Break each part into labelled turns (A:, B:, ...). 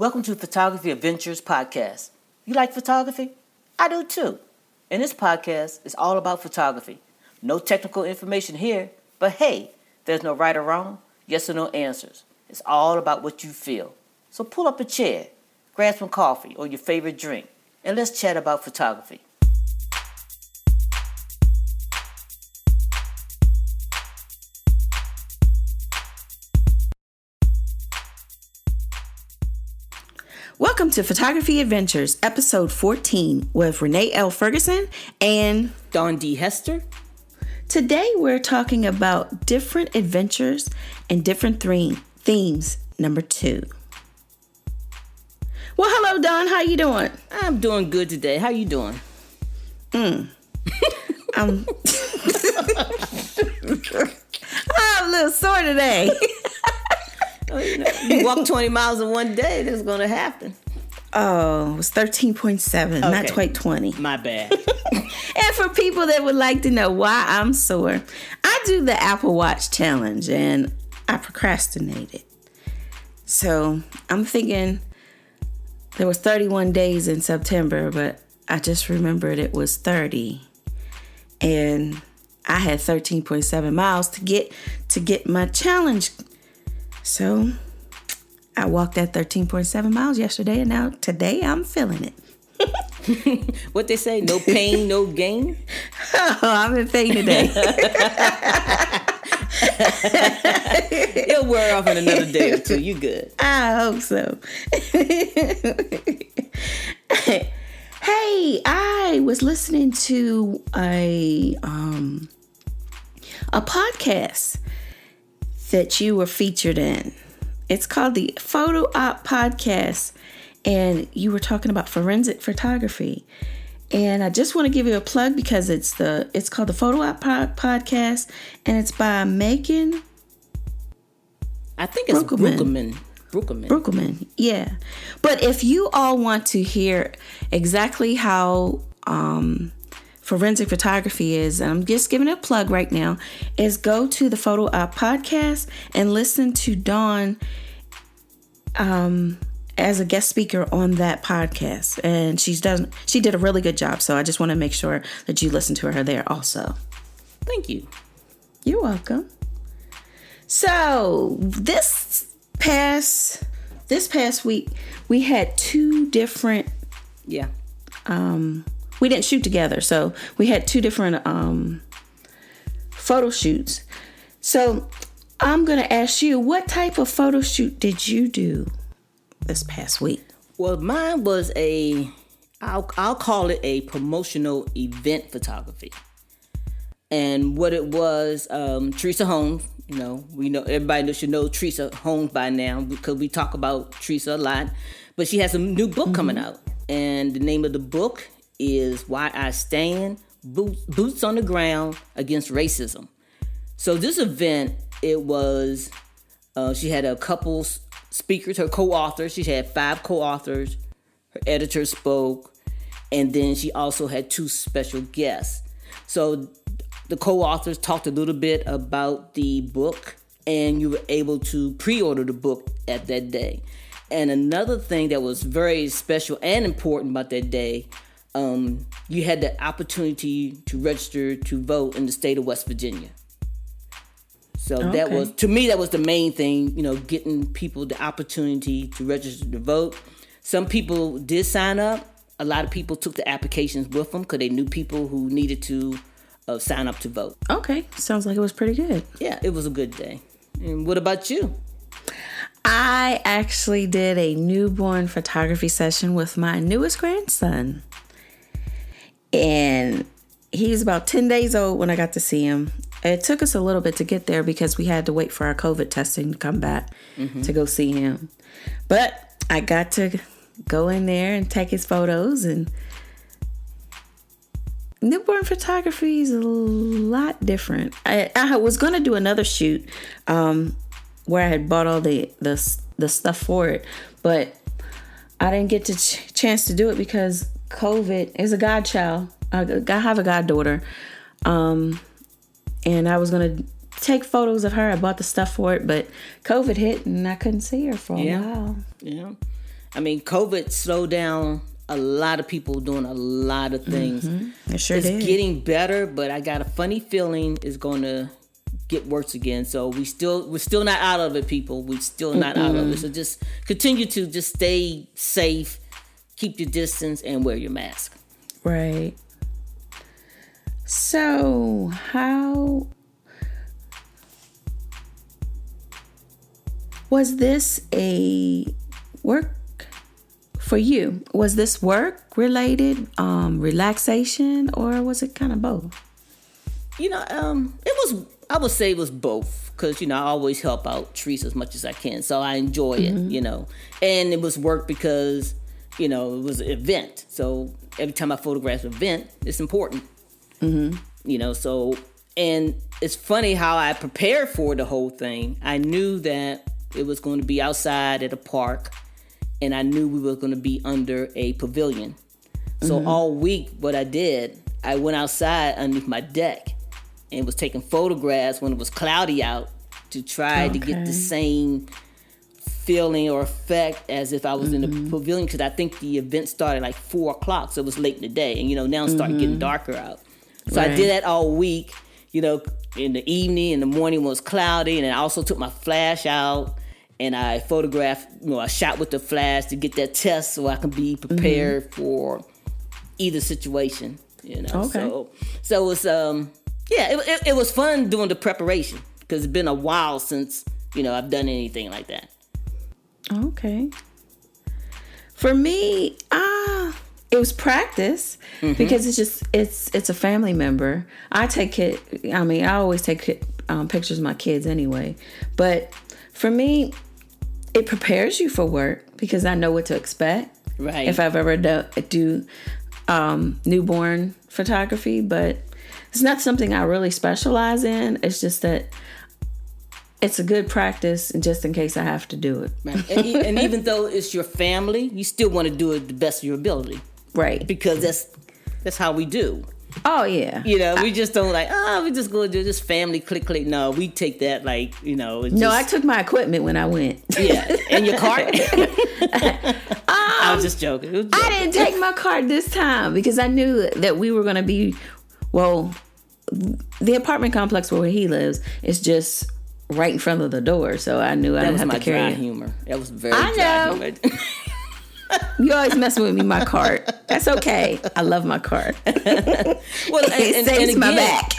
A: Welcome to Photography Adventures Podcast. You like photography? I do too. And this podcast is all about photography. No technical information here, but hey, there's no right or wrong, yes or no answers. It's all about what you feel. So pull up a chair, grab some coffee or your favorite drink, and let's chat about photography.
B: Welcome to Photography Adventures, episode 14, with Renee L. Ferguson and
A: Dawn D. Hester.
B: Today we're talking about different adventures and different theme, themes. Number two. Well, hello, Dawn. How you doing?
A: I'm doing good today. How you doing?
B: Mm. I'm, I'm a little sore today.
A: you walk 20 miles in one day, this is going to happen.
B: Oh, it was 13.7, okay. not quite 20.
A: My bad.
B: and for people that would like to know why I'm sore, I do the Apple Watch challenge and I procrastinated. So I'm thinking there was 31 days in September, but I just remembered it was 30. And I had 13.7 miles to get to get my challenge so I walked that 13.7 miles yesterday, and now today I'm feeling
A: it. what they say, no pain, no gain?
B: Oh, I'm in pain today.
A: It'll wear off in another day or two. You good?
B: I hope so. hey, I was listening to a um a podcast that you were featured in. It's called the Photo Op Podcast, and you were talking about forensic photography. And I just want to give you a plug because it's the it's called the Photo Op Podcast, and it's by Megan.
A: I think it's Brooklyn. Brooklyn.
B: Brooklyn, yeah. But if you all want to hear exactly how um, forensic photography is, I'm just giving a plug right now, is go to the Photo Op podcast and listen to Dawn um, as a guest speaker on that podcast. And she's done she did a really good job. So I just want to make sure that you listen to her there also.
A: Thank you.
B: You're welcome. So this past this past week we had two different
A: yeah
B: um we didn't shoot together. So we had two different um, photo shoots. So I'm going to ask you, what type of photo shoot did you do this past week?
A: Well, mine was a, I'll, I'll call it a promotional event photography. And what it was, um, Teresa Holmes, you know, we know everybody should know Teresa Holmes by now because we talk about Teresa a lot. But she has a new book mm-hmm. coming out, and the name of the book is Why I Stand Boots, Boots on the Ground Against Racism. So, this event, it was, uh, she had a couple speakers, her co authors. She had five co authors. Her editor spoke. And then she also had two special guests. So, the co authors talked a little bit about the book, and you were able to pre order the book at that day. And another thing that was very special and important about that day um, you had the opportunity to register to vote in the state of West Virginia. So okay. that was to me that was the main thing, you know, getting people the opportunity to register to vote. Some people did sign up. A lot of people took the applications with them because they knew people who needed to uh, sign up to vote.
B: Okay, sounds like it was pretty good.
A: Yeah, it was a good day. And what about you?
B: I actually did a newborn photography session with my newest grandson. And he was about 10 days old when I got to see him. It took us a little bit to get there because we had to wait for our COVID testing to come back mm-hmm. to go see him. But I got to go in there and take his photos and newborn photography is a lot different. I, I was going to do another shoot um, where I had bought all the, the, the stuff for it, but I didn't get the ch- chance to do it because COVID is a godchild. I have a goddaughter. Um, and I was going to take photos of her. I bought the stuff for it, but COVID hit and I couldn't see her for a
A: yeah.
B: while.
A: Yeah. I mean, COVID slowed down a lot of people doing a lot of things.
B: Mm-hmm. It sure
A: it's
B: did.
A: getting better, but I got a funny feeling it's going to get worse again. So we still we're still not out of it, people. We're still not out of it. So just continue to just stay safe, keep your distance, and wear your mask.
B: Right. So, how was this a work for you? Was this work related, um, relaxation, or was it kind of both?
A: You know, um, it was. I would say it was both because you know I always help out Teresa as much as I can, so I enjoy it. You know, and it was work because you know it was an event. So every time I photograph an event, it's important. Mm-hmm. You know, so and it's funny how I prepared for the whole thing. I knew that it was going to be outside at a park, and I knew we were going to be under a pavilion. So mm-hmm. all week, what I did, I went outside underneath my deck and was taking photographs when it was cloudy out to try to get the same feeling or effect as if I was in the mm-hmm. pavilion because I think the event started like four o'clock, so it was late in the day, and you know now it's starting getting mm-hmm. darker out. So I did that all week, you know, in the evening, in the morning was cloudy, and I also took my flash out and I photographed, you know, I shot with the flash to get that test so I can be mm-hmm. prepared for either situation, you know.
B: Okay.
A: So, so it was, um, yeah, it, it, it was fun doing the preparation because it's been a while since, you know, I've done anything like that.
B: Okay. For me, ah, it was practice
A: Mm-hmm.
B: because it's just it's it's a family member. I take kid. I mean, I always take um, pictures of my kids anyway. But for me, it prepares you for work because I know what to expect.
A: Right.
B: If I've ever do, do um, newborn photography, but it's not something I really specialize in. It's just that it's a good practice, just in case I have to do it.
A: Right. and, and even though it's your family, you still want to do it the best of your ability
B: Right.
A: because that's that's how we do.
B: Oh yeah.
A: You know, we just don't like, oh, we just go do this family click click. No, we take that like, you know, it's
B: No, I took my equipment when I went.
A: yeah, in your cart. I was just joking. Was
B: Um, I didn't take my card this time because I knew that we were going to be, well, the apartment complex where he lives is just right in front of the door, so I knew I
A: That
B: didn't
A: was
B: have
A: my
B: to carry
A: dry
B: it.
A: humor. That was very
B: I know.
A: humor.
B: You always messing with me, my cart. That's okay. I love my cart.
A: well, and,
B: It
A: and,
B: saves
A: and
B: my
A: again,
B: back.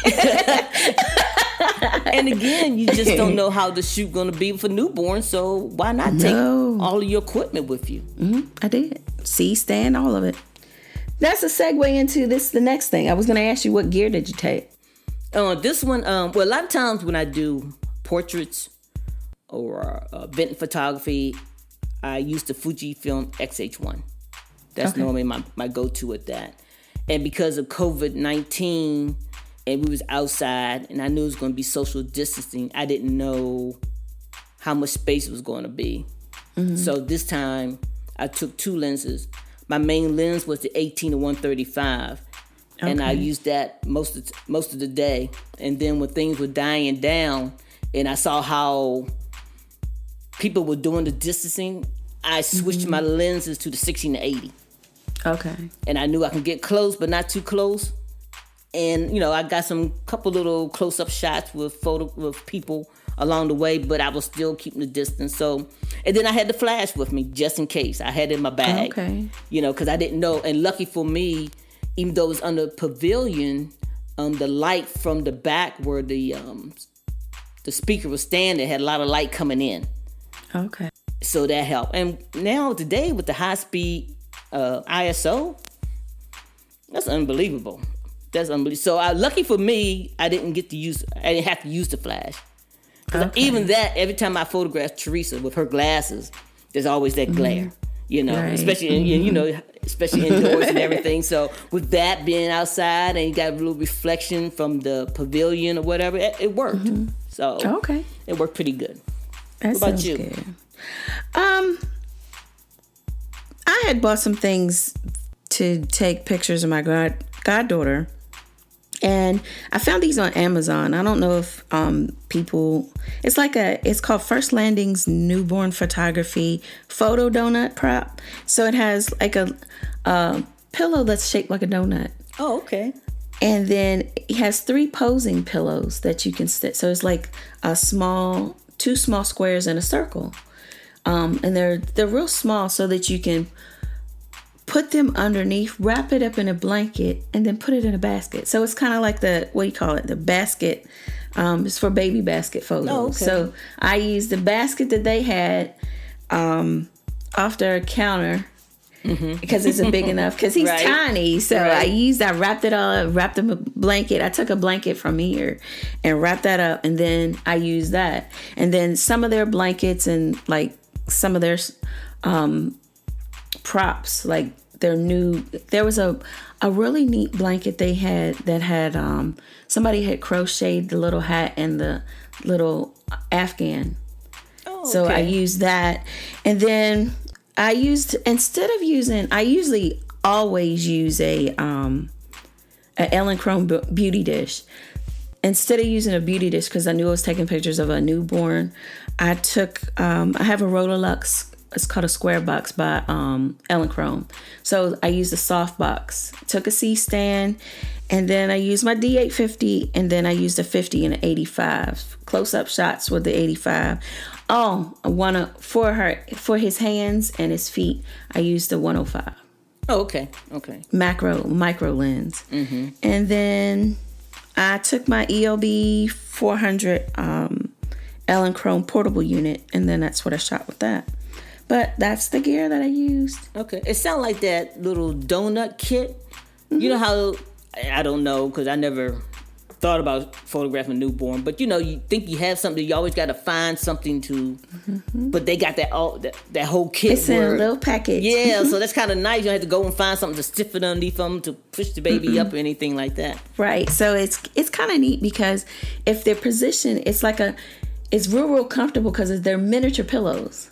A: and again, you just don't know how the shoot going to be for newborn. So why not take
B: No.
A: all of your equipment with you?
B: I did. See, stand, all of it. That's a segue into this. The next thing I was going to ask you, what gear did you take?
A: Uh, this one, um, well, a lot of times when I do portraits or uh, event photography, I use the Fujifilm X-H1. That's
B: Okay.
A: normally my, my go-to with that. And because of COVID-19 and we was outside and I knew it was going to be social distancing, I didn't know how much space it was going to be. So this time I took two lenses. My main lens was the 18 to 135 and I used that most of, most of the day. And then when things were dying down, and I saw how people were doing the distancing, I switched my lenses to the 16 to 80,
B: Okay.
A: and I knew I could get close, but not too close. And you know, I got some couple little close up shots with photo with people along the way, but I was still keeping the distance. So, and then I had the flash with me just in case. I had it in my bag
B: Okay.
A: you know, because I didn't know. And lucky for me, even though it was under pavilion, um, the light from the back where the um, the speaker was standing had a lot of light coming in,
B: Okay.
A: so that helped. And now today with the high speed uh, ISO, that's unbelievable. That's unbelievable. So I, lucky for me, I didn't get to use. I didn't have to use the flash. 'Cause
B: Okay.
A: even that, every time I photograph Teresa with her glasses, there's always that glare. You know,
B: Mm-hmm. Right. Mm-hmm.
A: especially you know, especially indoors and everything. So with that being outside and you got a little reflection from the pavilion or whatever, it, it worked. So
B: Okay.
A: it worked pretty good.
B: That
A: about you?
B: good. Um, I had bought some things to take pictures of my god goddaughter, and I found these on Amazon. I don't know if um, people. It's like a. It's called First Landing's newborn photography photo donut prop. So it has like a, a pillow that's shaped like a donut,
A: Oh, okay.
B: And then it has three posing pillows that you can sit. So it's like a small, two small squares in a circle, um, and they're they're real small so that you can put them underneath, wrap it up in a blanket, and then put it in a basket. So it's kind of like the what do you call it? The basket. Um, it's for baby basket photos.
A: Oh, okay.
B: So I used the basket that they had um, off their counter because it's a big enough. Because he's
A: Right.
B: tiny, so I
A: Right.
B: used. I wrapped it all up, wrapped him a blanket. I took a blanket from here and wrapped that up, and then I used that. And then some of their blankets and like some of their um, props, like their new. There was a a really neat blanket they had that had um, somebody had crocheted the little hat and the little Afghan.
A: Oh,
B: So I
A: okay.
B: used that. And then I used instead of using I usually always use a um a Elinchrom beauty dish. Instead of using a beauty dish because I knew I was taking pictures of a newborn, I took um I have a Rotalux it's called a square box by um, Elinchrom. So I used a soft box, took a C stand, and then I used my D850, and then I used a 50 and an 85. Close up shots with the 85. Oh, wanna for her for his hands and his feet. I used the 105
A: Oh, okay. Okay.
B: macro micro lens, and then I took my ELB 400 um, Elinchrom portable unit, and then that's what I shot with that. But that's the gear that I used.
A: Okay. It sounds like that little donut kit. You know how I I don't know because I never thought about photographing newborn, but you know, you think you have something, you always got to find something to. Mm-hmm. But they got that all that, that whole kit.
B: It's in a little package.
A: Yeah, so that's kind of nice. You don't have to go and find something to stiff it underneath them to push the baby up or anything like that.
B: Right. So it's it's kind of neat because if they're positioned, it's like a it's real real comfortable because they're miniature pillows.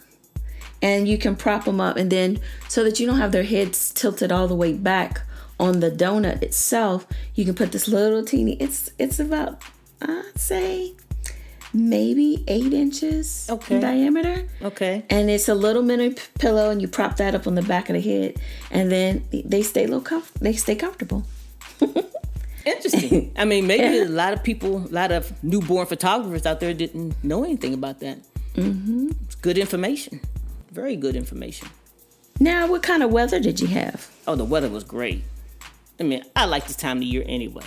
B: And you can prop them up and then so that you don't have their heads tilted all the way back on the donut itself, you can put this little teeny it's it's about I'd say maybe eight inches
A: Okay.
B: in diameter.
A: Okay.
B: And it's a little mini p- pillow and you prop that up on the back of the head and then they stay little comf- they stay comfortable.
A: Interesting. I mean, maybe
B: Yeah.
A: a lot of people, a lot of newborn photographers out there didn't know anything about that. Mm-hmm. It's good information. Very good information.
B: Now, what kind of weather did you have?
A: Oh, the weather was great. I mean, I like this time of year anyway.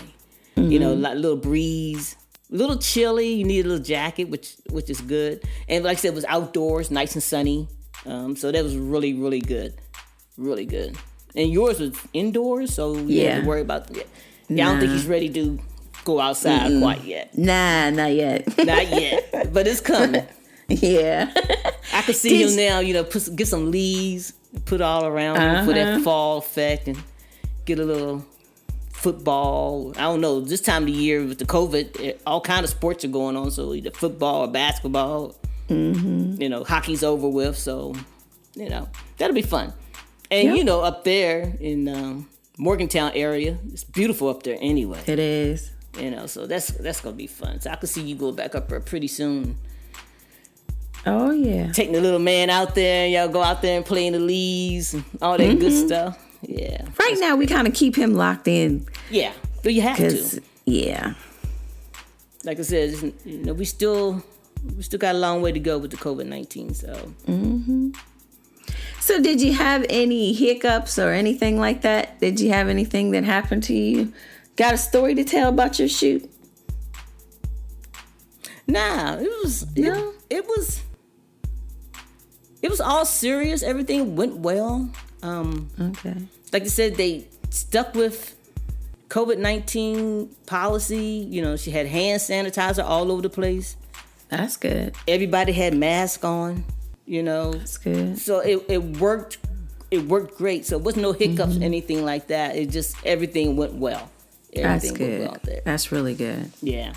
A: You know, like little breeze, a little chilly. You need a little jacket, which which is good. And like I said, it was outdoors, nice and sunny. Um, so that was really, really good, really good. And yours was indoors, so you didn't have
B: Yeah.
A: to worry about. Yeah, I don't think he's ready to go outside quite yet.
B: Nah, not yet.
A: Not yet, but it's coming.
B: yeah.
A: I can see
B: Did-
A: him now. You know, put get some leaves, put all around him for that fall effect, and get a little football. I don't know. This time of the year with the COVID, eh, all kind of sports are going on. So either football or basketball. You know, hockey's over with. So you know that'll be fun. And
B: Yep.
A: you know, up there in um, Morgantown area, it's beautiful up there anyway.
B: It is.
A: You know, so that's that's gonna be fun. So I can see you go back up there pretty soon.
B: Oh, yeah.
A: taking the little man out there. Y'all go out there and play in the leaves and all that good
B: Mm-hmm.
A: stuff. Yeah,
B: Right now, we kind of keep him locked in
A: yeah. But you have to.
B: yeah.
A: Like I said, you know, we still we still got a long way to go with the COVID nineteen. So
B: So, did you have any hiccups or anything like that? Did you have anything that happened to you? Got a story to tell about your shoot?
A: nah, it was
B: No?
A: it, it was it was all serious. Everything went well. Um,
B: Okay.
A: Like I said, they stuck with COVID nineteen policy. You know, she had hand sanitizer all over the place.
B: That's good.
A: Everybody had masks on. You know,
B: That's good.
A: so it, it worked it worked great so it was no hiccups mm-hmm. anything like that it just everything went well
B: That's
A: everything went
B: good.
A: well there
B: That's really good.
A: yeah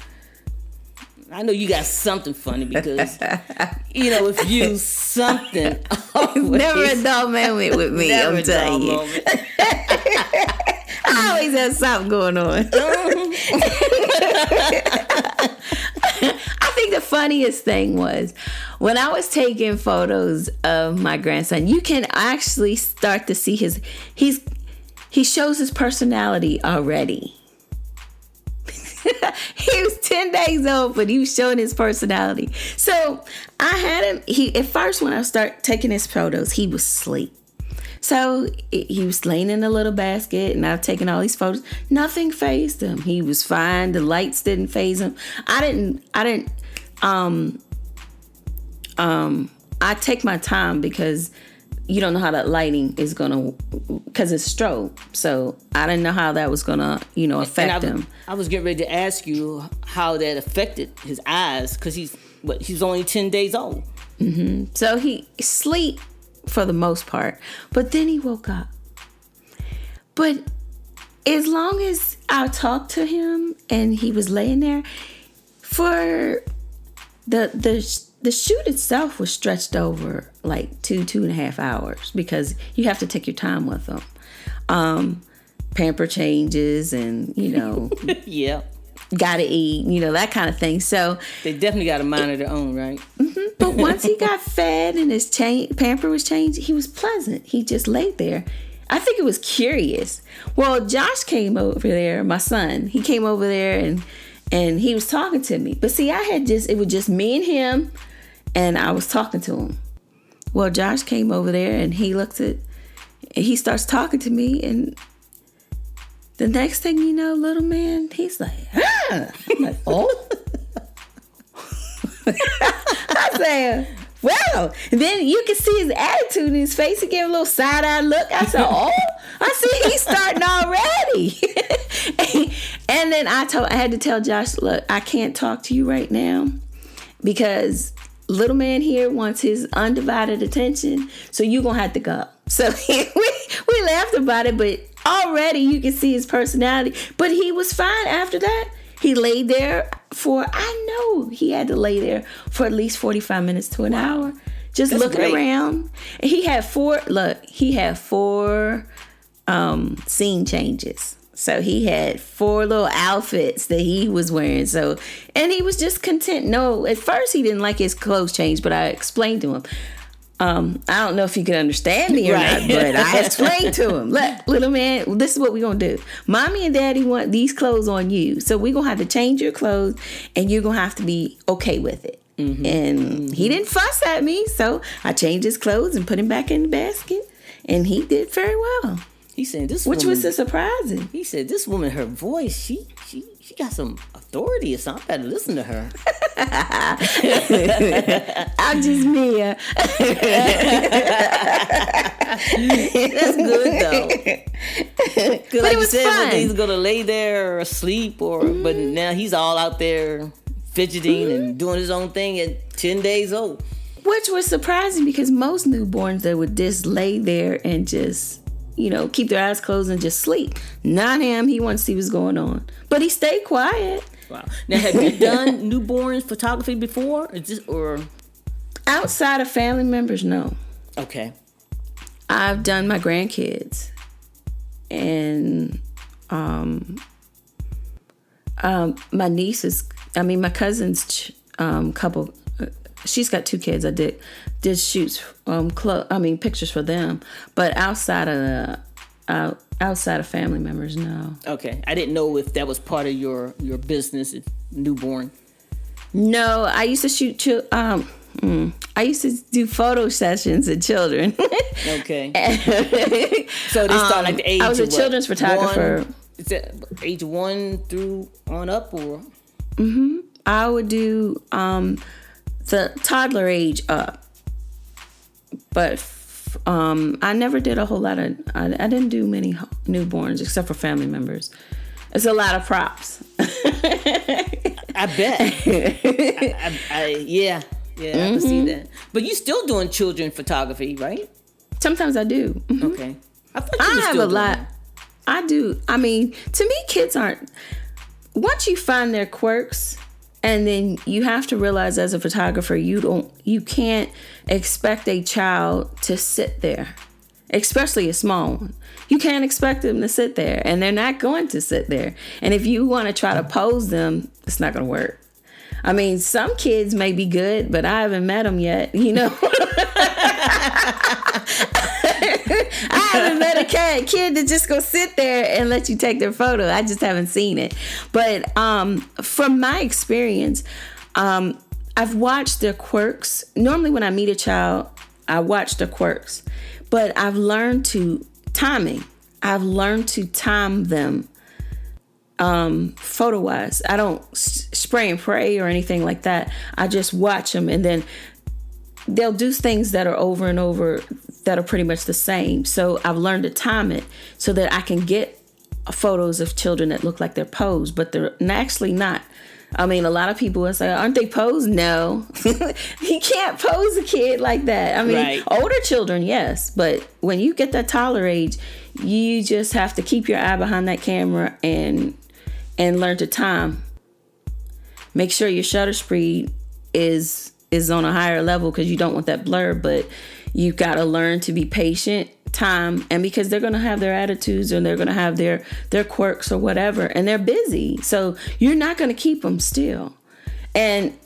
A: I know you got something funny because you know if you something
B: Never a dull moment with me, I'm telling you. I I always have something going on. Uh-huh. I think the funniest thing was when I was taking photos of my grandson, you can actually start to see his he's he shows his personality already. he was 10 days old, but he was showing his personality. So I had him, he at first when I start taking his photos, he was asleep. So he was laying in a little basket, and I've taken all these photos. Nothing phased him. He was fine. The lights didn't phase him. I didn't. I didn't. Um. Um. I take my time because you don't know how that lighting is gonna because it's strobe. So I didn't know how that was gonna you know affect
A: I,
B: him.
A: I was getting ready to ask you how that affected his eyes because he's what he's only ten days old. Mm-hmm.
B: So he sleep for the most part, but then he woke up. But as long as I talked to him and he was laying there, for the the the shoot itself was stretched over like two two and a half hours because you have to take your time with them. Um, pamper changes and you know
A: yeah,
B: gotta eat, you know that kind of thing. So
A: they definitely got a mind of their own, right?
B: But once he got fed and his chain, pamper was changed, he was pleasant. He just laid there. I think it was curious. Well, Josh came over there, my son. He came over there and and he was talking to me. But see, I had just it was just me and him, and I was talking to him. Well, Josh came over there and he looks at, and he starts talking to me, and the next thing you know, little man, he's like, ah. I'm like, oh. I said, well, and then you can see his attitude in his face. He gave a little side eye look. I said, oh, I see he's starting already. and then I told, I had to tell Josh, look, I can't talk to you right now because little man here wants his undivided attention. So you're gonna have to go. So we we laughed about it, but already you can see his personality. But he was fine after that. He laid there for I know he had to lay there for at least 45 minutes to an hour. Just
A: That's
B: looking
A: great.
B: around. And he had four look, he had four um scene changes. So he had four little outfits that he was wearing. So and he was just content. No, at first he didn't like his clothes changed, but I explained to him. Um, I don't know if you could understand me or
A: Right.
B: not, but I explained to him, look, little man, this is what we're gonna do. Mommy and daddy want these clothes on you. So we're gonna have to change your clothes and you're gonna have to be okay with it. And he didn't fuss at me, so I changed his clothes and put him back in the basket. And he did very well.
A: He said this
B: Which
A: woman,
B: was a surprising.
A: He said this woman, her voice, she she she got some authority or something. I better listen to her.
B: I'm just Mia.
A: That's good though. Cause like
B: it was
A: said,
B: fun.
A: he's gonna lay there or asleep, or but mm-hmm. now he's all out there fidgeting and mm-hmm. doing his own thing at ten days old.
B: Which was surprising because most newborns they would just lay there and just, you know, keep their eyes closed and just sleep. Not him. He wanted to see what's going on. But he stayed quiet.
A: Wow. Now, have you done newborn photography before? Is this or
B: Outside of family members, no.
A: okay?
B: I've done my grandkids. And um um my nieces, I mean my cousin's ch- um couple she's got two kids. I did did shoots um clo- I mean pictures for them, but outside of the out, outside of family members, no.
A: Okay, I didn't know if that was part of your your business, newborn.
B: No, I used to shoot chil- um mm, I used to do photo sessions of children.
A: Okay, so they start like the age.
B: Um, I was a
A: of what?
B: children's photographer.
A: One, is that age one through on up, or
B: I would do um, the toddler age up, but um, I never did a whole lot of. I, I didn't do many newborns except for family members. It's a lot of props.
A: I bet. I, I, I, yeah, yeah, I can see that. But you still doing children photography, right?
B: Sometimes I do. Mhm.
A: Okay, I
B: I have a lot.
A: that.
B: I do. I mean, to me, kids aren't. Once you find their quirks, and then you have to realize as a photographer, you don't, you can't expect a child to sit there especially a small one. You can't expect them to sit there, and they're not going to sit there. And if you want to try to pose them, it's not going to work. I mean, some kids may be good, but I haven't met them yet, you know. Haven't met a kid, kid that just go sit there and let you take their photo. I just haven't seen it. But um, from my experience, um, I've watched their quirks. Normally, when I meet a child, I watch their quirks, but I've learned to timing. I've learned to time them um, photo wise. I don't s- spray and pray or anything like that. I just watch them and then they'll do things that are over and over that are pretty much the same. So I've learned to time it so that I can get photos of children that look like they're posed, but they're actually not. I mean, a lot of people will say, "Aren't they posed?" No, you can't pose a kid like that. I mean,
A: Right.
B: older children, yes, but when you get that toddler age, you just have to keep your eye behind that camera and and learn to time. Make sure your shutter speed is is on a higher level because you don't want that blur, but you got to learn to be patient, time, and because they're going to have their attitudes and they're going to have their their quirks or whatever, and they're busy, so you're not going to keep them still. And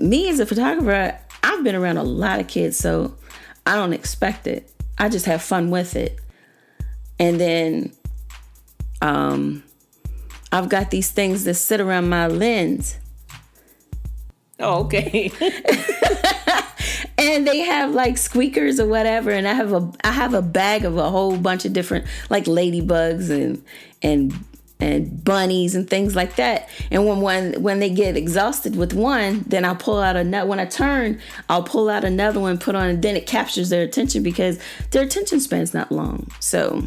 B: me as a photographer, I've been around a lot of kids, so I don't expect it. I just have fun with it. And then um I've got these things that sit around my lens
A: Oh, okay.
B: and they have like squeakers or whatever and I have a I have a bag of a whole bunch of different like ladybugs and and and bunnies and things like that. And when when when they get exhausted with one, then I'll pull out another. When I turn, I'll pull out another one, put on, and then it captures their attention because their attention span's not long. So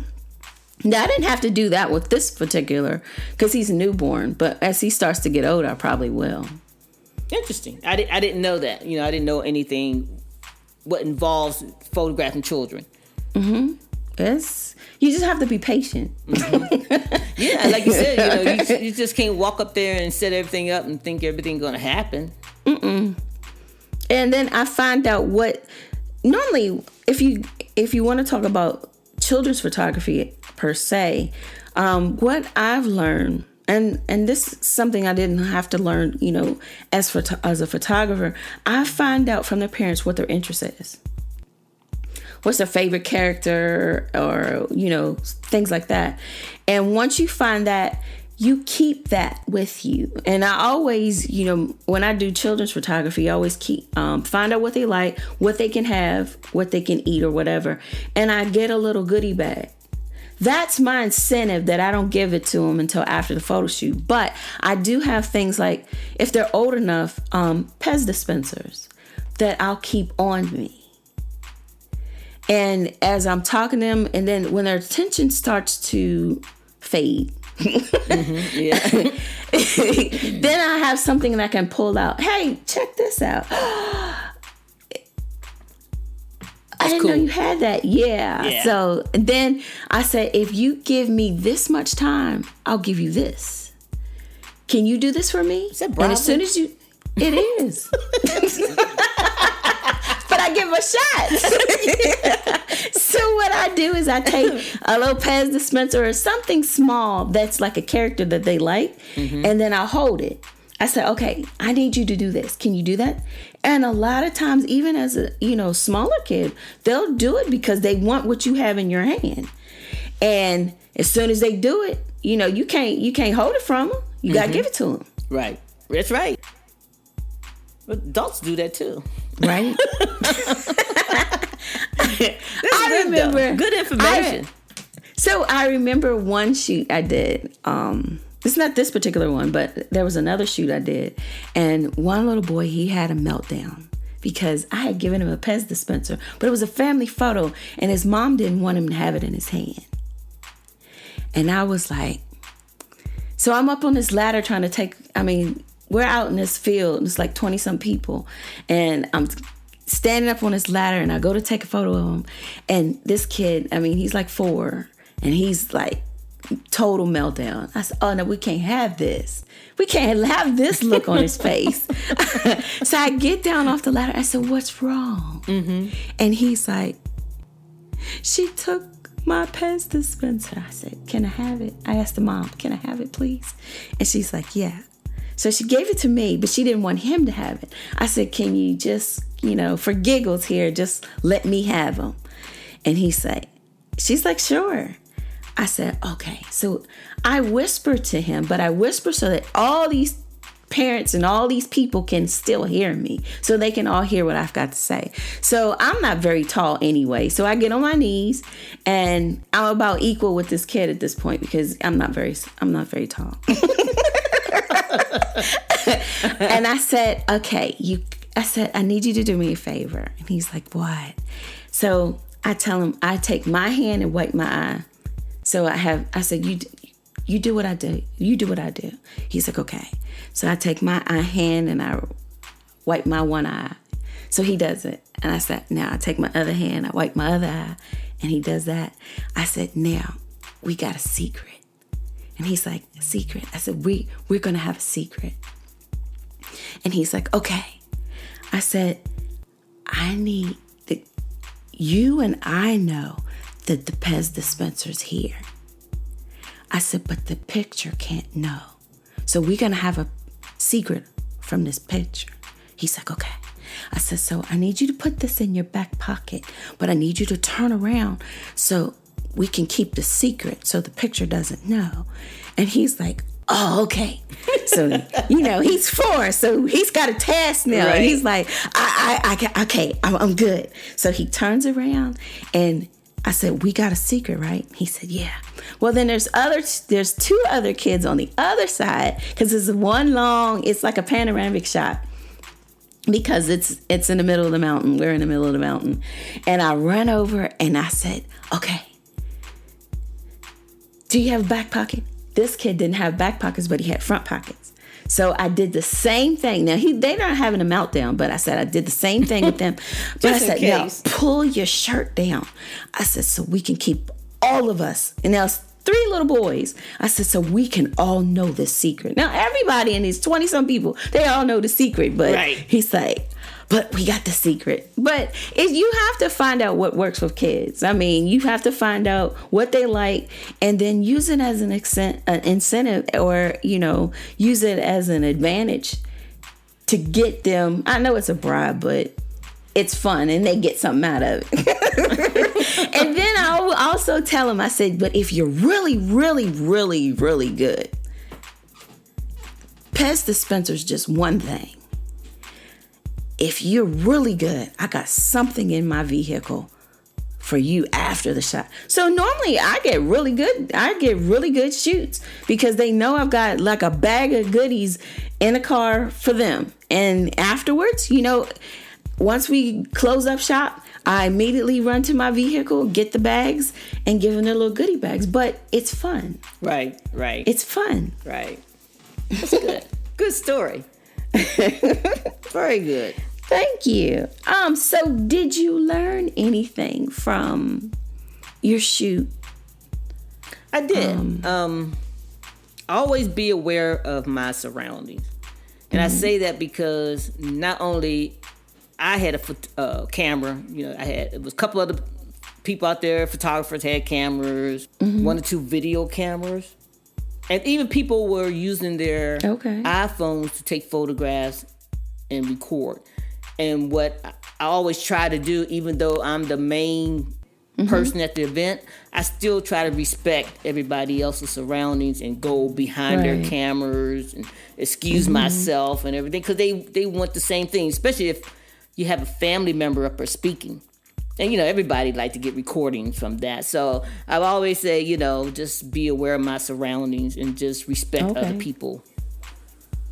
B: now I didn't have to do that with this particular because he's newborn. But as he starts to get older, I probably will.
A: Interesting. I, di- I didn't know that. You know, I didn't know anything what involves photographing children.
B: Mm-hmm. Yes. you just have to be patient.
A: Yeah, like you said, you know, you, you just can't walk up there and set everything up and think everything's going to happen.
B: and then I find out what normally if you if you want to talk about children's photography per se, um, what I've learned and and this is something I didn't have to learn, you know, as for as a photographer, I find out from their parents what their interest is. What's their favorite character or you know, things like that. And once you find that you keep that with you. And I always, you know, when I do children's photography, I always keep um, find out what they like, what they can have, what they can eat, or whatever. And I get a little goodie bag. That's my incentive that I don't give it to them until after the photo shoot. But I do have things like if they're old enough, um, Pez dispensers that I'll keep on me. And as I'm talking to them, and then when their attention starts to fade,
A: Yeah.
B: then I have something that I can pull out. Hey, check this out. I didn't know you had that. Yeah.
A: Yeah.
B: So then I said, if you give me this much time, I'll give you this. Can you do this for me? and as soon as you, it is. but I give a shot. so what I do is I take a Lopez dispenser or something small that's like a character that they like, and then I hold it. I said, okay, I need you to do this. Can you do that? And a lot of times, even as a you know smaller kid, they'll do it because they want what you have in your hand. And as soon as they do it, you know you can't you can't hold it from them. You gotta give it to them,
A: right. That's right. But adults do that too.
B: right? I
A: good,
B: remember-
A: Good information.
B: So I remember one shoot I did. Um, it's not this particular one, but there was another shoot I did, and one little boy he had a meltdown because I had given him a Pez dispenser, but it was a family photo, and his mom didn't want him to have it in his hand. And I was like, so I'm up on this ladder trying to take. I mean, we're out in this field, and it's like twenty some people, and I'm standing up on this ladder, and I go to take a photo of him, and this kid, I mean, he's like four, and he's like total meltdown. I said, "Oh no, we can't have this. We can't have this look on his face." Mm-hmm. so I get down off the ladder. I said, "What's wrong?" And he's like, she took my Pez dispenser. I said, Can I have it? I asked the mom, Can I have it, please? And she's like, Yeah. So she gave it to me, but she didn't want him to have it. I said, Can you just, you know, for giggles here, just let me have them? And he said, She's like, Sure. I said, Okay. So I whispered to him, but I whispered so that all these parents and all these people can still hear me so they can all hear what I've got to say. So I'm not very tall anyway. So I get on my knees and I'm about equal with this kid at this point because I'm not very I'm not very tall. and I said, "Okay, you I said I need you to do me a favor." And he's like, "What?" So I tell him I take my hand and wipe my eye. So I have I said, "You you do what I do. You do what I do." He's like, "Okay." So I take my hand and I wipe my one eye. So he does it. And I said, now I take my other hand, I wipe my other eye, and he does that. I said, now we got a secret. And he's like, secret. I said, we we're gonna have a secret. And he's like, okay. I said, I need that you and I know the Pez dispenser's here. I said, but the picture can't know. So we're gonna have a secret from this picture. He's like, okay. I said, so I need you to put this in your back pocket, but I need you to turn around so we can keep the secret so the picture doesn't know. And he's like, oh, okay. So, you know, he's four, so he's got a task now. Right. And he's like, I, I, I, okay, I'm, I'm good. So he turns around and I said, "We got a secret, right?" He said, "Yeah." Well, then there's other there's two other kids on the other side because it's one long. It's like a panoramic shot because it's it's in the middle of the mountain. We're in the middle of the mountain, and I run over and I said, "Okay, do you have a back pocket?" This kid didn't have back pockets, but he had front pockets. So I did the same thing. Now he they're not having a meltdown, but I said I did the same thing with them. but I said, now pull your shirt down. I said, so we can keep all of us. And now three little boys. I said, so we can all know the secret. Now everybody in these 20 some people, they all know the secret, but right. he's like, but we got the secret. But if you have to find out what works with kids. I mean, you have to find out what they like and then use it as an, accent, an incentive or, you know, use it as an advantage to get them. I know it's a bribe, but it's fun and they get something out of it. and then I'll also tell them, I said, but if you're really, really, really, really good, Pez dispenser's just one thing if you're really good, I got something in my vehicle for you after the shot. So normally I get really good, I get really good shoots because they know I've got like a bag of goodies in a car for them. And afterwards, you know, once we close up shop, I immediately run to my vehicle, get the bags, and give them their little goodie bags. But it's fun.
A: Right, right.
B: It's fun.
A: Right. That's good. good story. Very good.
B: Thank you. Um, so did you learn anything from your shoot?
A: I did. Um, um always be aware of my surroundings. And mm-hmm. I say that because not only I had a uh, camera, you know, I had it was a couple other people out there, photographers had cameras, mm-hmm. one or two video cameras. And even people were using their okay. iPhones to take photographs and record. And what I always try to do, even though I'm the main mm-hmm. person at the event, I still try to respect everybody else's surroundings and go behind right. their cameras and excuse mm-hmm. myself and everything because they they want the same thing, especially if you have a family member up or speaking. And you know, everybody like to get recordings from that. So I've always say, you know, just be aware of my surroundings and just respect okay. other people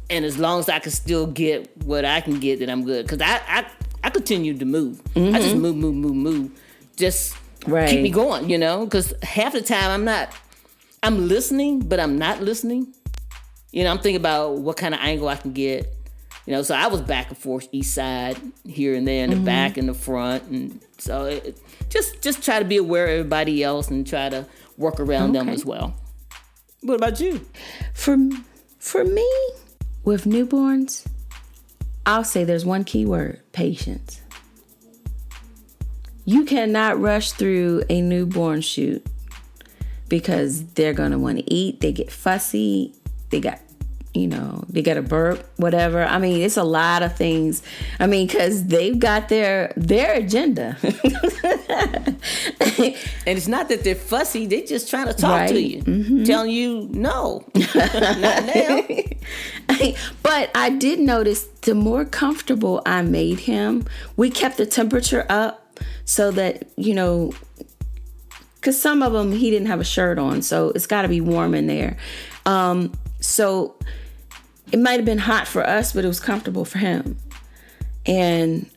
A: and as long as I can still get what I can get, then I'm good. Cause I I, I continue to move. Mm-hmm. I just mm-hmm. move, move, move, move. Just right. keep me going, you know. Cause half the time I'm not. I'm listening, but I'm not listening. You know, I'm thinking about what kind of angle I can get. You know, so I was back and forth, east side, here and there, in the mm-hmm. back and the front, and so it, just just try to be aware of everybody else and try to work around okay. them as well. What about you?
B: For for me, with newborns, I'll say there's one key word patience. you cannot rush through a newborn shoot because they're going to want to eat. They get fussy. They got, you know, they got a burp, whatever. I mean, it's a lot of things. I mean, because they've got their their agenda.
A: and it's not that they're fussy; they're just trying to talk right? to you, mm-hmm. telling you no, not now.
B: but I did notice the more comfortable I made him, we kept the temperature up so that you know because some of them he didn't have a shirt on, so it's got to be warm in there. Um, so it might have been hot for us, but it was comfortable for him. And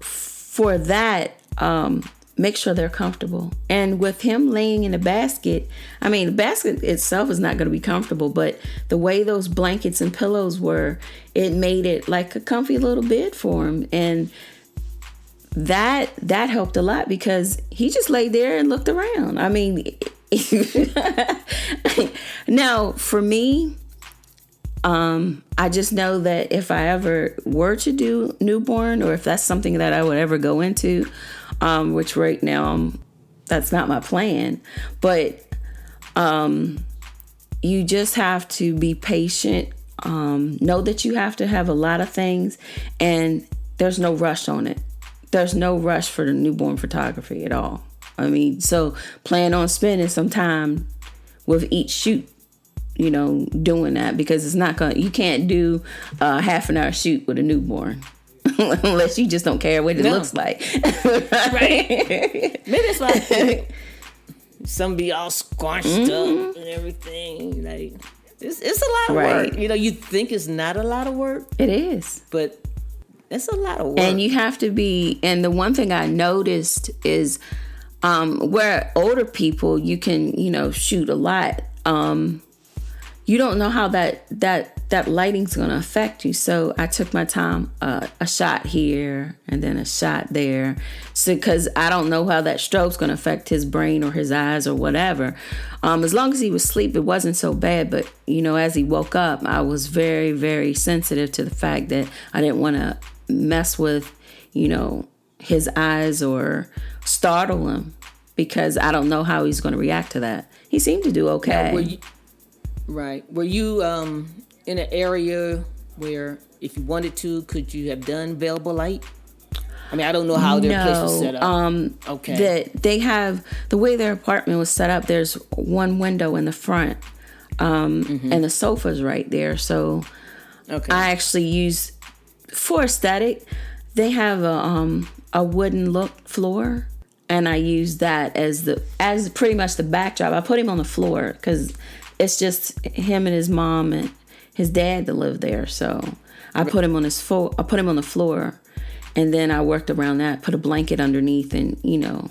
B: for that, um, make sure they're comfortable. And with him laying in a basket, I mean, the basket itself is not going to be comfortable, but the way those blankets and pillows were, it made it like a comfy little bed for him. And that that helped a lot because he just laid there and looked around. I mean, now for me, um, I just know that if I ever were to do newborn, or if that's something that I would ever go into, um, which right now um, that's not my plan, but um, you just have to be patient. Um, know that you have to have a lot of things, and there's no rush on it there's no rush for the newborn photography at all. I mean, so plan on spending some time with each shoot, you know, doing that because it's not gonna. You can't do a half an hour shoot with a newborn. Unless you just don't care what it no. looks like,
A: right? Maybe it's like some be all squashed mm-hmm. up and everything. Like it's, it's a lot of right. work. You know, you think it's not a lot of work.
B: It is,
A: but it's a lot of work.
B: And you have to be, and the one thing I noticed is um, where older people, you can, you know, shoot a lot. Um, you don't know how that that that lighting's going to affect you. So I took my time, uh, a shot here and then a shot there, so because I don't know how that strobe's going to affect his brain or his eyes or whatever. Um, as long as he was asleep, it wasn't so bad. But you know, as he woke up, I was very very sensitive to the fact that I didn't want to mess with, you know, his eyes or startle him because I don't know how he's going to react to that. He seemed to do okay.
A: you, right. Were you um, in an area where, if you wanted to, could you have done variable light? I mean, I don't know how their no, place was set up.
B: Um, okay. That they have the way their apartment was set up. There's one window in the front, um, mm-hmm. and the sofa's right there. So, okay. I actually use for aesthetic, they have a um a wooden look floor and I use that as the as pretty much the backdrop. I put him on the floor because it's just him and his mom and his dad that live there. So I put him on his fo- I put him on the floor, and then I worked around that. Put a blanket underneath, and you know.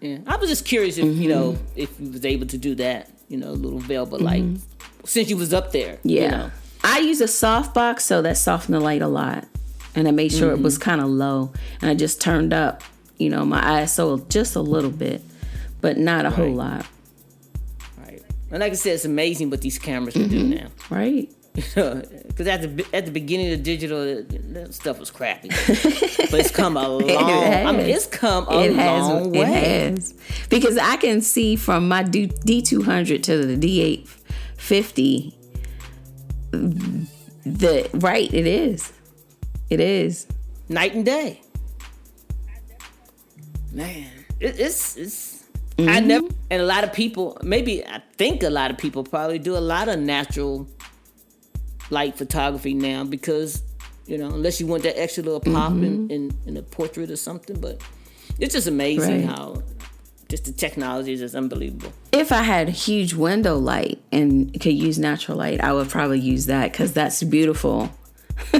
A: Yeah, I was just curious if mm-hmm. you know if you was able to do that. You know, a little velvet light mm-hmm. since you was up there.
B: Yeah.
A: You know.
B: I use a softbox, so that softened the light a lot. And I made sure mm-hmm. it was mm-hmm. kind of low. And I just turned up, you know, my ISO just a little bit, but not a right. whole lot.
A: And like I said, it's amazing what these cameras can mm-hmm. do now.
B: Right.
A: Because at the at the beginning of digital, stuff was crappy, but it's come a long. I mean, it's come a it long way. It has.
B: Because I can see from my D two hundred to the D eight fifty the right it is it is
A: night and day man it, it's it's mm-hmm. i never and a lot of people maybe i think a lot of people probably do a lot of natural light photography now because you know unless you want that extra little pop mm-hmm. in, in, in a portrait or something but it's just amazing right. how just the technology is just unbelievable.
B: If I had huge window light and could use natural light, I would probably use that because that's beautiful.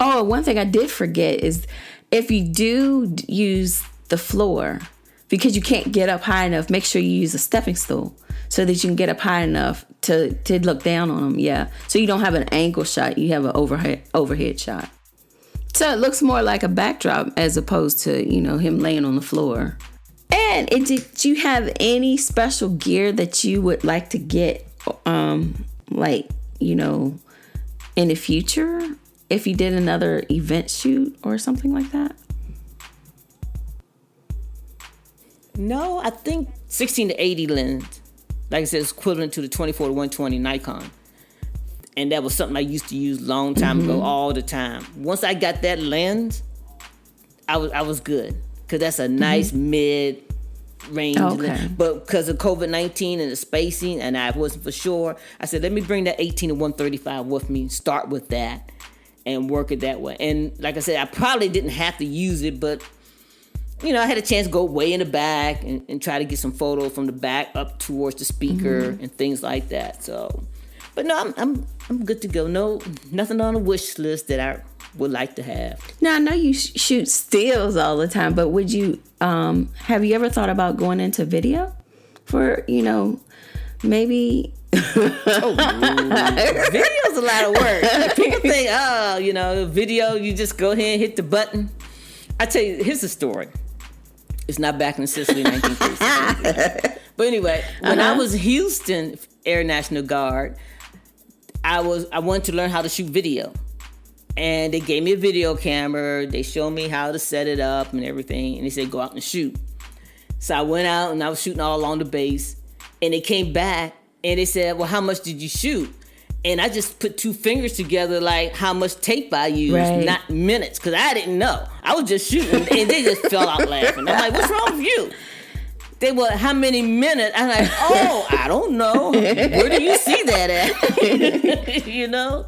B: oh, one thing I did forget is if you do use the floor, because you can't get up high enough, make sure you use a stepping stool so that you can get up high enough to, to look down on them. Yeah. So you don't have an angle shot, you have an overhead overhead shot. So it looks more like a backdrop as opposed to, you know, him laying on the floor. And it, did you have any special gear that you would like to get, um, like you know, in the future if you did another event shoot or something like that?
A: No, I think 16 to 80 lens. Like I said, it's equivalent to the 24 to 120 Nikon. And that was something I used to use long time
B: Mm-hmm.
A: ago, all the time. Once I got that lens, I was I was good because that's a nice mid range.
B: Mm-hmm. Okay.
A: lens. But because of COVID 19 and the spacing, and I wasn't for sure, I said, let me bring that 18 to 135 with me. Start with that and work it that way. And like I said, I probably didn't have to use it, but you know, I had a chance to go way in the back and, and try to get some photos from the back up towards the speaker
B: Mm-hmm.
A: and things like that. So, but no, I'm I'm I'm good to go. No, nothing on the wish list that I would like to have.
B: Now I know you sh- shoot stills all the time, but would you um have you ever thought about going into video for you know maybe
A: Video's a lot of work. People think, oh, you know, video, you just go ahead and hit the button. I tell you, here's the story. It's not back in Sicily, 1936. but anyway, when I uh-huh. was Houston Air National Guard, I was I wanted to learn how to shoot video. And they gave me a video camera. They showed me how to set it up and everything. And they said, go out and shoot. So I went out and I was shooting all along the base. And they came back and they said, Well, how much did you shoot? And I just put two fingers together, like how much tape I used,
B: Right.
A: not minutes, because I didn't know. I was just shooting and they just fell out laughing. I'm like, What's wrong with you? They were, How many minutes? I'm like, Oh, I don't know. Where do you see that at? you know?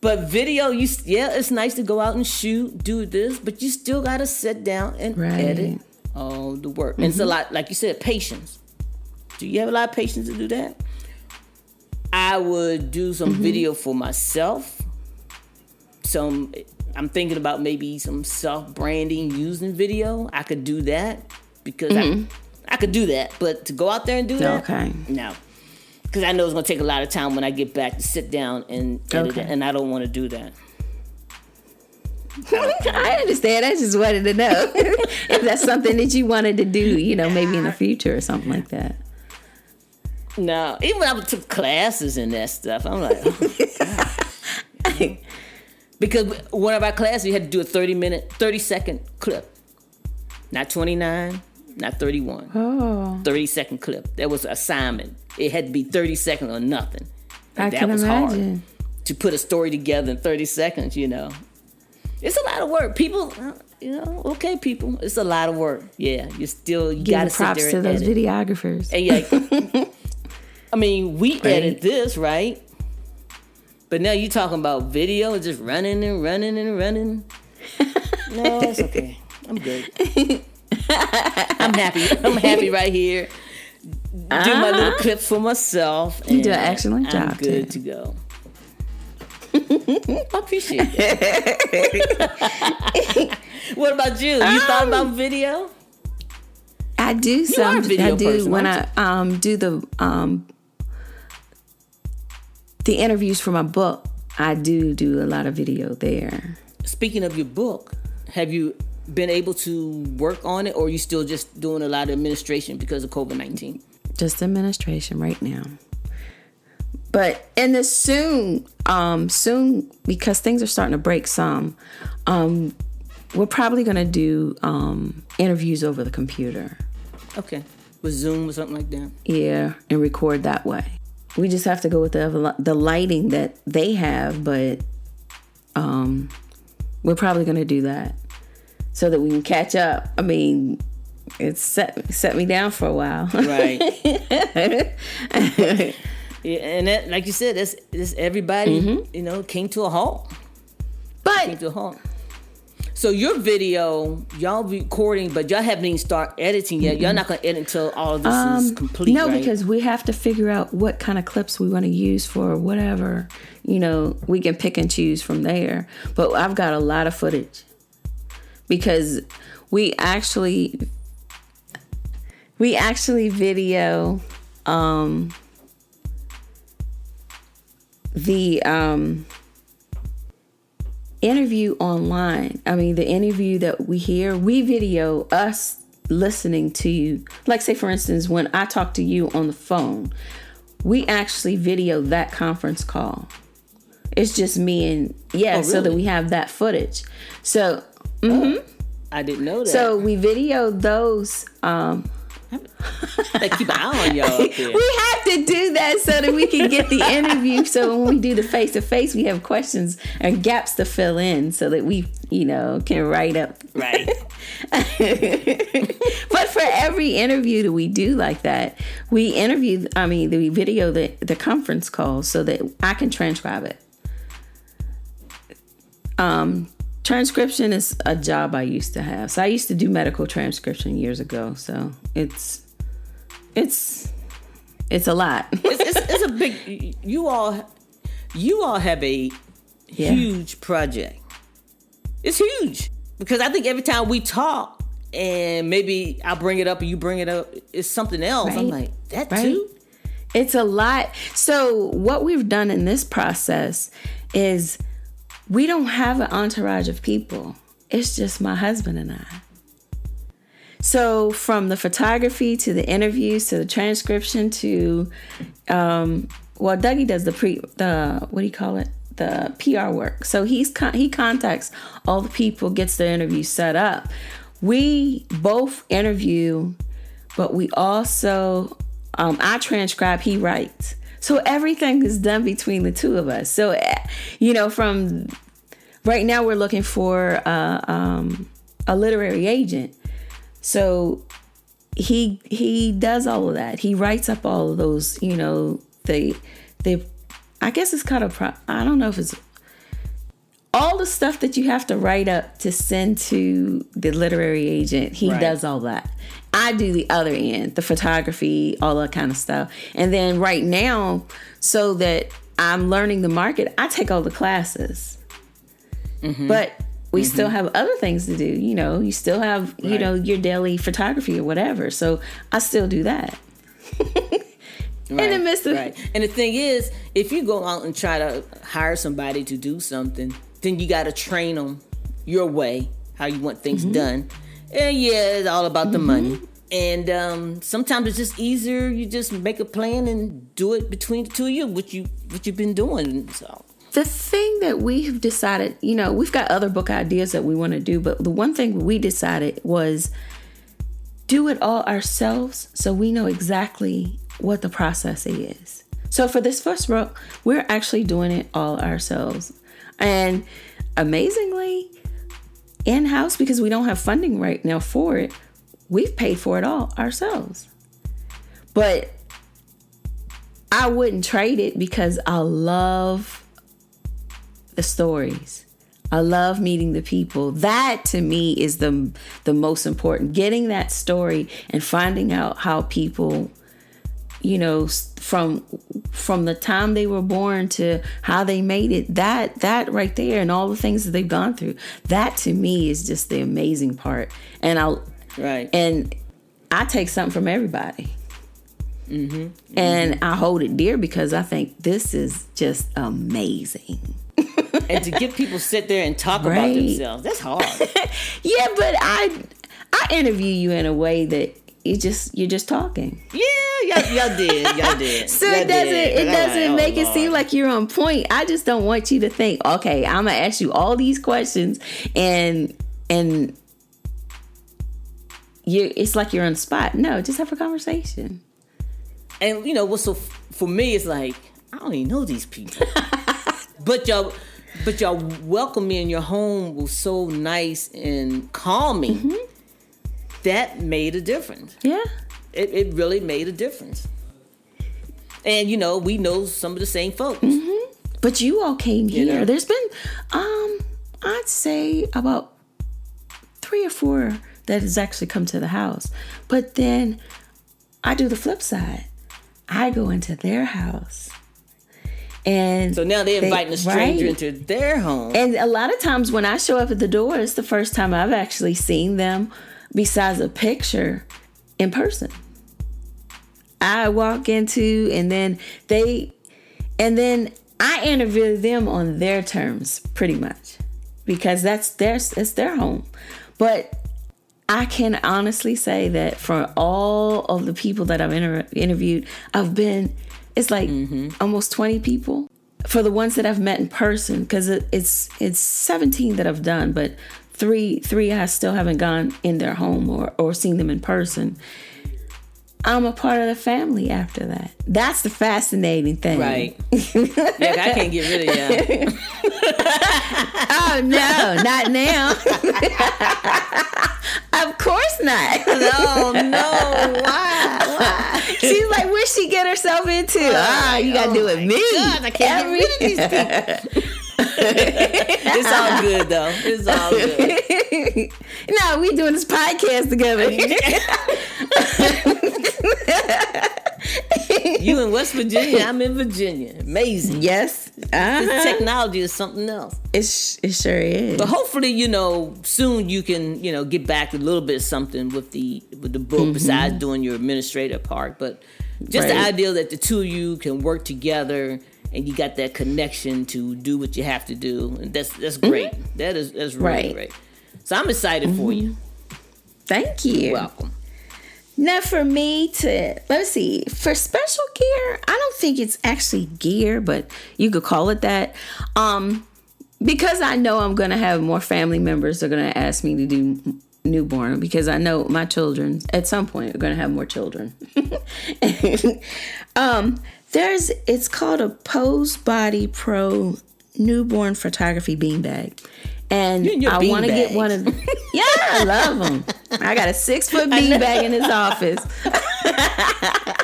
A: But video, you yeah, it's nice to go out and shoot, do this, but you still gotta sit down and
B: Right.
A: edit all the work. And it's a mm-hmm. lot, like you said, patience. Do you have a lot of patience to do that? I would do some mm-hmm. video for myself. Some I'm thinking about maybe some self branding using video. I could do that because I mm-hmm. I could do that, but to go out there and do that,
B: Okay.
A: no, because I know it's gonna take a lot of time when I get back to sit down and edit
B: Okay.
A: it, and I don't want to do that.
B: I understand. I just wanted to know if that's something that you wanted to do, you know, maybe in the future or something like that.
A: No, even when I took classes and that stuff, I'm like, oh because one of our classes, you had to do a 30 minute, 30 second clip, not 29, not 31,
B: Oh,
A: 30 second clip. That was an assignment. It had to be 30 seconds or nothing. And
B: I
A: that
B: can
A: was
B: imagine.
A: hard to put a story together in 30 seconds. You know, it's a lot of work. People, uh, you know, okay, people, it's a lot of work. Yeah, you still you
B: Give
A: gotta
B: the
A: sit
B: props
A: there
B: to those
A: edit.
B: videographers.
A: And yeah, I mean, we edit this, right? But now you talking about video, and just running and running and running. No, it's okay. I'm good. I'm happy. I'm happy right here. Do my little clips for myself.
B: You do an excellent
A: I'm
B: job,
A: good
B: Ted.
A: to go. I appreciate that. what about you? You thought
B: Um,
A: about video?
B: I do some.
A: are a video
B: I do
A: person,
B: when I um do the um the interviews for my book. I do do a lot of video there.
A: Speaking of your book, have you been able to work on it, or are you still just doing a lot of administration because of COVID nineteen?
B: Just administration right now. But in the soon, um, soon because things are starting to break some, um, we're probably gonna do um interviews over the computer.
A: Okay, with Zoom or something like that.
B: Yeah, and record that way. We just have to go with the the lighting that they have, but um, we're probably gonna do that so that we can catch up. I mean, it's set set me down for a while.
A: Right. yeah, and that, like you said, that's, that's everybody.
B: Mm-hmm.
A: You know, came to a halt. Came
B: but
A: to a halt. So your video, y'all recording, but y'all haven't even start editing yet. Y'all not gonna edit until all of this is complete.
B: Um, no,
A: right?
B: because we have to figure out what kind of clips we want to use for whatever. You know, we can pick and choose from there. But I've got a lot of footage because we actually we actually video um the um interview online. I mean, the interview that we hear, we video us listening to you. Like, say, for instance, when I talk to you on the phone, we actually video that conference call. It's just me and yeah,
A: Oh,
B: so that we have that footage. So, mhm.
A: I didn't know that.
B: So we video those. Um,
A: they keep an eye on y'all
B: we have to do that so that we can get the interview. So when we do the face to face, we have questions and gaps to fill in so that we, you know, can write up.
A: Right.
B: but for every interview that we do like that, we interview, I mean, we video the, the conference call so that I can transcribe it. Um, transcription is a job I used to have. So I used to do medical transcription years ago. So it's it's it's a lot.
A: it's, it's, it's a big. You all, you all have a
B: Yeah.
A: huge project. It's huge because I think every time we talk, and maybe I'll bring it up and you bring it up, it's something else. I'm like that
B: Right.
A: too.
B: It's a lot. So, what we've done in this process is we don't have an entourage of people. It's just my husband and I. So, from the photography to the interviews to the transcription to, um, well, Dougie does the pre, the what do you call it? The PR work. So he's con- he contacts all the people, gets the interview set up. We both interview, but we also um, I transcribe, he writes. So everything is done between the two of us. So, eh, you know, from right now we're looking for uh, um, a literary agent. So he he does all of that. He writes up all of those. You know, the the I guess it's kind of pro- I don't know if it's all the stuff that you have to write up to send to the literary agent. He
A: Right.
B: does all that. I do the other end, the photography, all that kind of stuff. And then right now, so that I'm learning the market, I take all the classes. Mm-hmm. But we mm-hmm. still have other things to do. You know, you still have, you know, your daily photography or whatever. So I still do that.
A: Right,
B: the midst of-
A: right. And the thing is, if you go out and try to hire somebody to do something, then you got to train them your way, how you want things
B: Mm-hmm.
A: done. And yeah, it's all about the money. And um, sometimes it's just easier. You just make a plan and do it between the two of you, what you what you've been doing. So
B: the thing that we have decided, you know, we've got other book ideas that we want to do, but the one thing we decided was do it all ourselves so we know exactly what the process is. So for this first book, we're actually doing it all ourselves. And amazingly, in house, because we don't have funding right now for it, we've paid for it all ourselves. But I wouldn't trade it because I love the stories. I love meeting the people. That to me is the the most important. Getting that story and finding out how people you know from from the time they were born to how they made it that that right there and all the things that they've gone through that to me is just the amazing part. And i
A: right,
B: and i take something from everybody. Mm-hmm. And i hold it dear because i think this is just amazing.
A: And to get people sit there and talk about themselves, that's hard.
B: yeah but i i interview you in a way that you just you're just talking
A: yeah, y'all, y'all did, y'all did.
B: So
A: Y'all
B: it doesn't
A: did.
B: it doesn't
A: like, oh,
B: make it seem like you're on point. I just don't want you to think, okay, I'm gonna ask you all these questions and and you it's like you're on the spot. No, just have a conversation.
A: And you know what's so for me is like I don't even know these people, but y'all, but y'all welcome me in your home was so nice and calming.
B: Mm-hmm.
A: That made a difference.
B: Yeah.
A: It, it really made a difference. And you know we know some of the same folks.
B: Mm-hmm. But you all came here.
A: know?
B: There's been um I'd say about three or four that has actually come to the house. But then I do the flip side. I go into their house. And
A: So now they're
B: they-
A: inviting a stranger
B: right.
A: into their home.
B: And a lot of times when I show up at the door, it's the first time I've actually seen them besides a picture in person. I walk into and then they and then I interview them on their terms pretty much because that's their it's their home. But I can honestly say that for all of the people that I've inter- interviewed, I've been, it's like mm-hmm. almost 20 people. For the ones that I've met in person, because it, it's it's 17 that I've done, but three three I still haven't gone in their home or or seen them in person. I'm a part of the family after that. That's the fascinating thing.
A: Right. yeah, I can't get rid of you.
B: oh no, not now. of course not.
A: No, no. Why? Why?
B: She's like, what she get herself into? Ah, you gotta
A: Oh
B: do it me.
A: God, I can't get rid of these people. It's all good though. It's all good.
B: no, we doing this podcast together.
A: You in West Virginia, I'm in Virginia. Amazing.
B: yes.
A: This
B: Uh-huh.
A: technology is something else.
B: It, sh- it sure is.
A: But hopefully, you know, soon you can, you know, get back a little bit of something with the with the book besides doing your administrative part. But just the
B: Mm-hmm.
A: Idea that the two of you can work together and you got that connection to do what you have to do, and that's that's great. That is that's really
B: Mm-hmm. Right.
A: great. So I'm excited for you.
B: Thank you.
A: Welcome.
B: Now, for me to, let's see, for special gear, I don't think it's actually gear, but you could call it that. Um, because I know I'm going to have more family members that are going to ask me to do newborn because I know my children at some point are going to have more children. um, there's, it's called a Pose Body Pro newborn photography beanbag. And I want to get one of them. Yeah, I love them. I got a six foot beanbag in this office.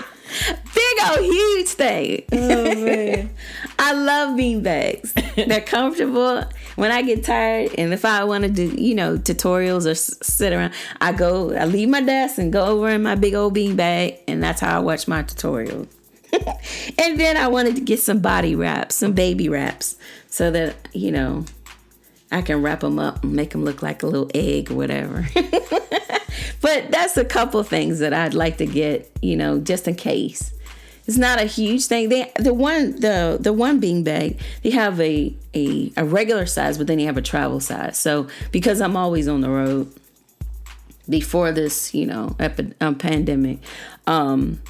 B: Big old huge thing. Oh man. I love beanbags. They're comfortable. When I get tired and if I want to do, you know, tutorials or s- sit around, I go, I leave my desk and go over in my big old beanbag and that's how I watch my tutorials. and then I wanted to get some body wraps, some baby wraps, so that, you know, I can wrap them up and make them look like a little egg or whatever. but that's a couple things that I'd like to get, you know, just in case. It's not a huge thing. They the one the the one bean bag they have a a, a regular size, but then you have a travel size. So because I'm always on the road, before this, you know, epi- um, pandemic, um,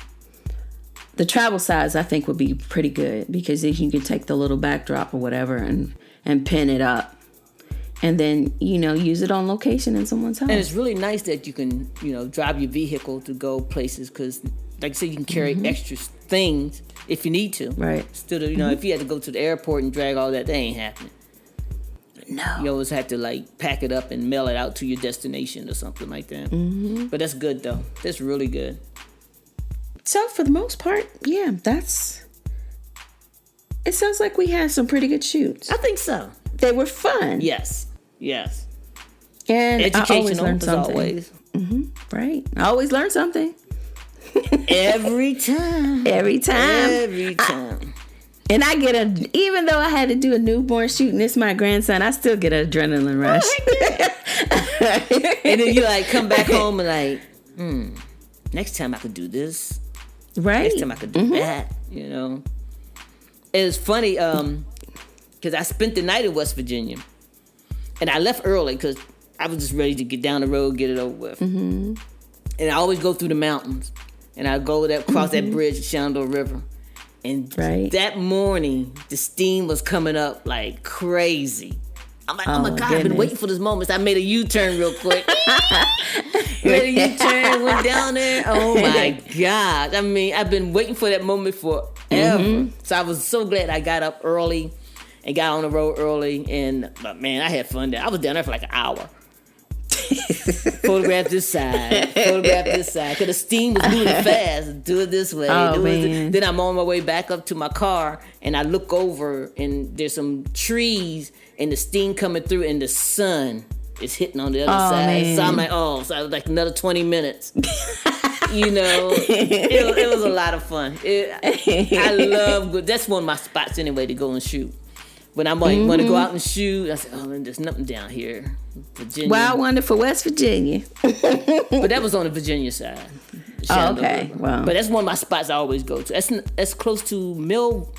B: the travel size I think would be pretty good because then you can take the little backdrop or whatever and and pin it up, and then you know use it on location in someone's house.
A: And it's really nice that you can, you know, drive your vehicle to go places because, like I said, you can carry extra things if you need to.
B: Right.
A: Of, you know, if you had to go to the airport and drag all that, that ain't happening.
B: no,
A: You always have to like pack it up and mail it out to your destination or something like that. Mm-hmm. But that's good though. That's really good.
B: So for the most part, yeah, that's. It sounds like we had some pretty good shoots.
A: I think so.
B: They were fun.
A: Yes. Yes.
B: and I always learn something.
A: always.
B: Right, I always learn something
A: Every time.
B: every time.
A: Every time.
B: And I get a, even though I had to do a newborn shoot and it's my grandson, I still get an adrenaline rush.
A: and then you like come back home and like, hmm, next time I could do this.
B: Right?
A: Next time I could do that. You know. It was funny, um, because I spent the night in West Virginia. And I left early because I was just ready to get down the road, get it over with. Mm-hmm. And I always go through the mountains. And I go that cross that bridge, Shenandoah River. And
B: Right.
A: that morning, the steam was coming up like crazy. I'm like, oh, my
B: Oh,
A: God, I've been waiting for this moment. So I made a U turn real quick. made a U turn, went down there. Oh my God. I mean, I've been waiting for that moment forever.
B: Mm-hmm.
A: So I was so glad I got up early and got on the road early. And but man, I had fun there. I was down there for like an hour. photograph this side, photograph this side. Because the steam was moving fast. Do it this way.
B: Oh,
A: do it this-
B: man.
A: Then I'm on my way back up to my car, and I look over, and there's some trees, and the steam coming through, and the sun is hitting on the other
B: Oh,
A: side. So I'm like, oh, so I was like another 20 minutes. you know, it, was- it was a lot of fun. It, I love. That's one of my spots anyway to go and shoot. When I might want to go mm-hmm. out and shoot, I said, "Oh, man, there's nothing down here, Virginia."
B: Wild Wonderful West Virginia.
A: But that was on the Virginia side.
B: Oh, okay. Wow.
A: But that's one of my spots I always go to. That's that's close to Mill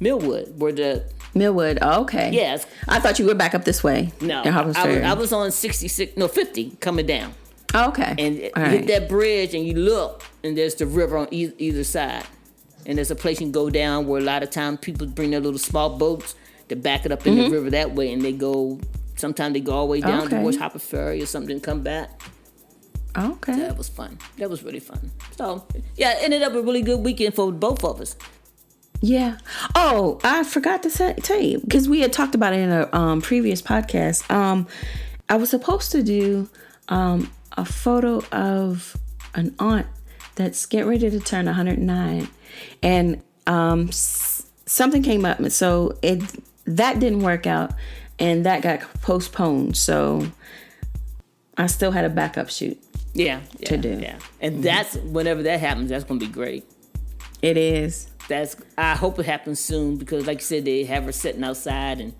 A: Millwood, where the
B: Millwood. Oh, okay.
A: Yes.
B: I thought you were back up this way.
A: no, I, was, I was on sixty six, no fifty, coming down,
B: Oh, okay.
A: and
B: All
A: you
B: right.
A: hit that bridge, and you look, and there's the river on e- either side, and there's a place you can go down where a lot of times people bring their little small boats to back it up in
B: Mm-hmm.
A: the river that way, and they go sometimes they go all the way down
B: Okay.
A: to watch Harpers Ferry or something and come back.
B: Okay.
A: That was fun. That was really fun. So yeah, it ended up a really good weekend for both of us.
B: Yeah. Oh, I forgot to say, tell you because we had talked about it in a um, previous podcast. Um, I was supposed to do um, a photo of an aunt that's getting ready to turn 109, and um, s- something came up, so it that didn't work out, and that got postponed. So I still had a backup shoot.
A: Yeah, yeah
B: To do. Mm-hmm.
A: Yeah, and that's whenever that happens, that's gonna be great.
B: It is.
A: That's I hope it happens soon because, like you said, they have her sitting outside, and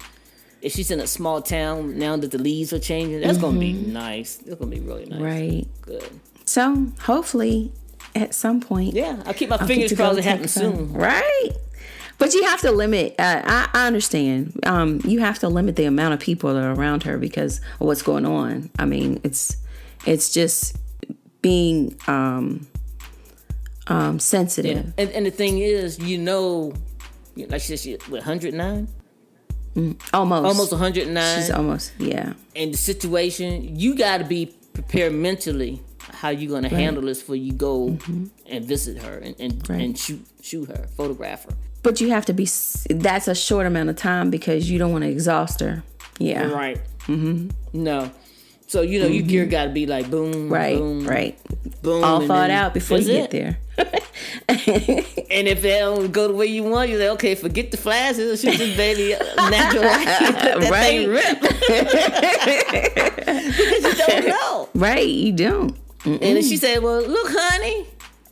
A: if she's in a small town now that the leaves are changing, that's gonna be nice. It's gonna be really nice.
B: Mm-hmm. Right.
A: Good.
B: So hopefully, at some point,
A: Yeah, I'll keep my
B: I'll
A: fingers
B: get to go
A: crossed it happens soon.
B: Right. But you have to limit. Uh, I, I understand. Um, you have to limit the amount of people that are around her because of what's going on. I mean, it's it's just being um, um, sensitive.
A: And, and the thing is, you know, like she said, she what 109,
B: Almost.
A: almost 109.
B: She's almost. Yeah.
A: and the situation, you got to be prepared mentally how you gonna handle this before you go and visit her and and,
B: Mm-hmm. Right.
A: and shoot shoot her, photograph her.
B: But you have to be. That's a short amount of time because you don't want to exhaust her. Yeah.
A: Right. Mm-hmm. No. So you know, your gear got to be like boom,
B: Mm-hmm. Right.
A: boom,
B: Right.
A: boom,
B: All thought out before you get
A: it.
B: there.
A: And if it don't go the way you want, you're like, okay, forget the flashes and shoot this baby natural light. Let that
B: Right.
A: rip. because you don't know.
B: right. You don't.
A: And then she said, "Well, look, honey,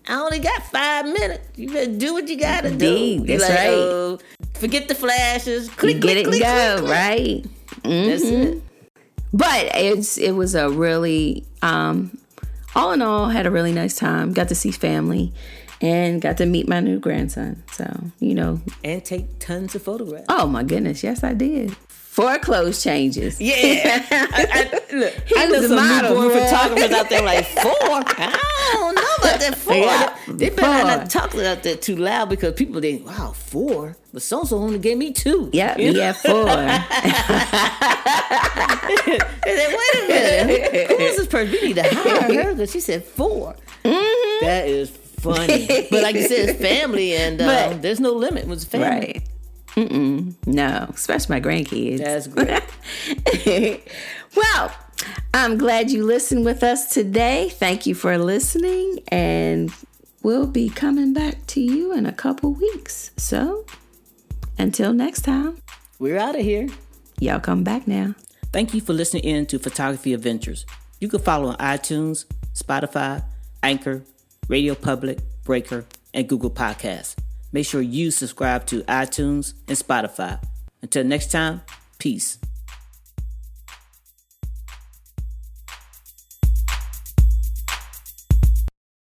A: I only got five minutes. You better do what you gotta do.
B: Indeed, that's right.
A: uh, forget the flashes. Click,
B: You
A: click,
B: get it
A: click,
B: go.
A: click, click.
B: Right.
A: That's it.
B: But it's it was a really um all in all had a really nice time. Got to see family and got to meet my new grandson. So you know.
A: And take tons of photographs.
B: oh my goodness. Yes i did four clothes changes
A: Yeah. I, I, look,
B: He
A: I know
B: was a
A: some
B: model,
A: newborn photographers out there like four. I don't know about that four.
B: Yeah,
A: they better
B: four.
A: not talk about that too loud because people think, wow, four. But so and so only gave me two.
B: yep
A: You know?
B: yeah four
A: They said, wait a minute. Who is this person? We need to hire her because she said 4
B: Mm-hmm.
A: That is funny. but like you said, it's family and um,
B: But-
A: there's no limit when it's family.
B: right Mm-mm. no especially my grandkids
A: That's great.
B: well i'm glad you listened with us today thank you for listening and we'll be coming back to you in a couple weeks so until next time
A: We're out of here.
B: y'all come back now
A: Thank you for listening in to Photography Adventures. You can follow on iTunes, Spotify, Anchor, Radio Public, Breaker, and Google Podcasts. Make sure you subscribe to iTunes and Spotify. Until next time, peace.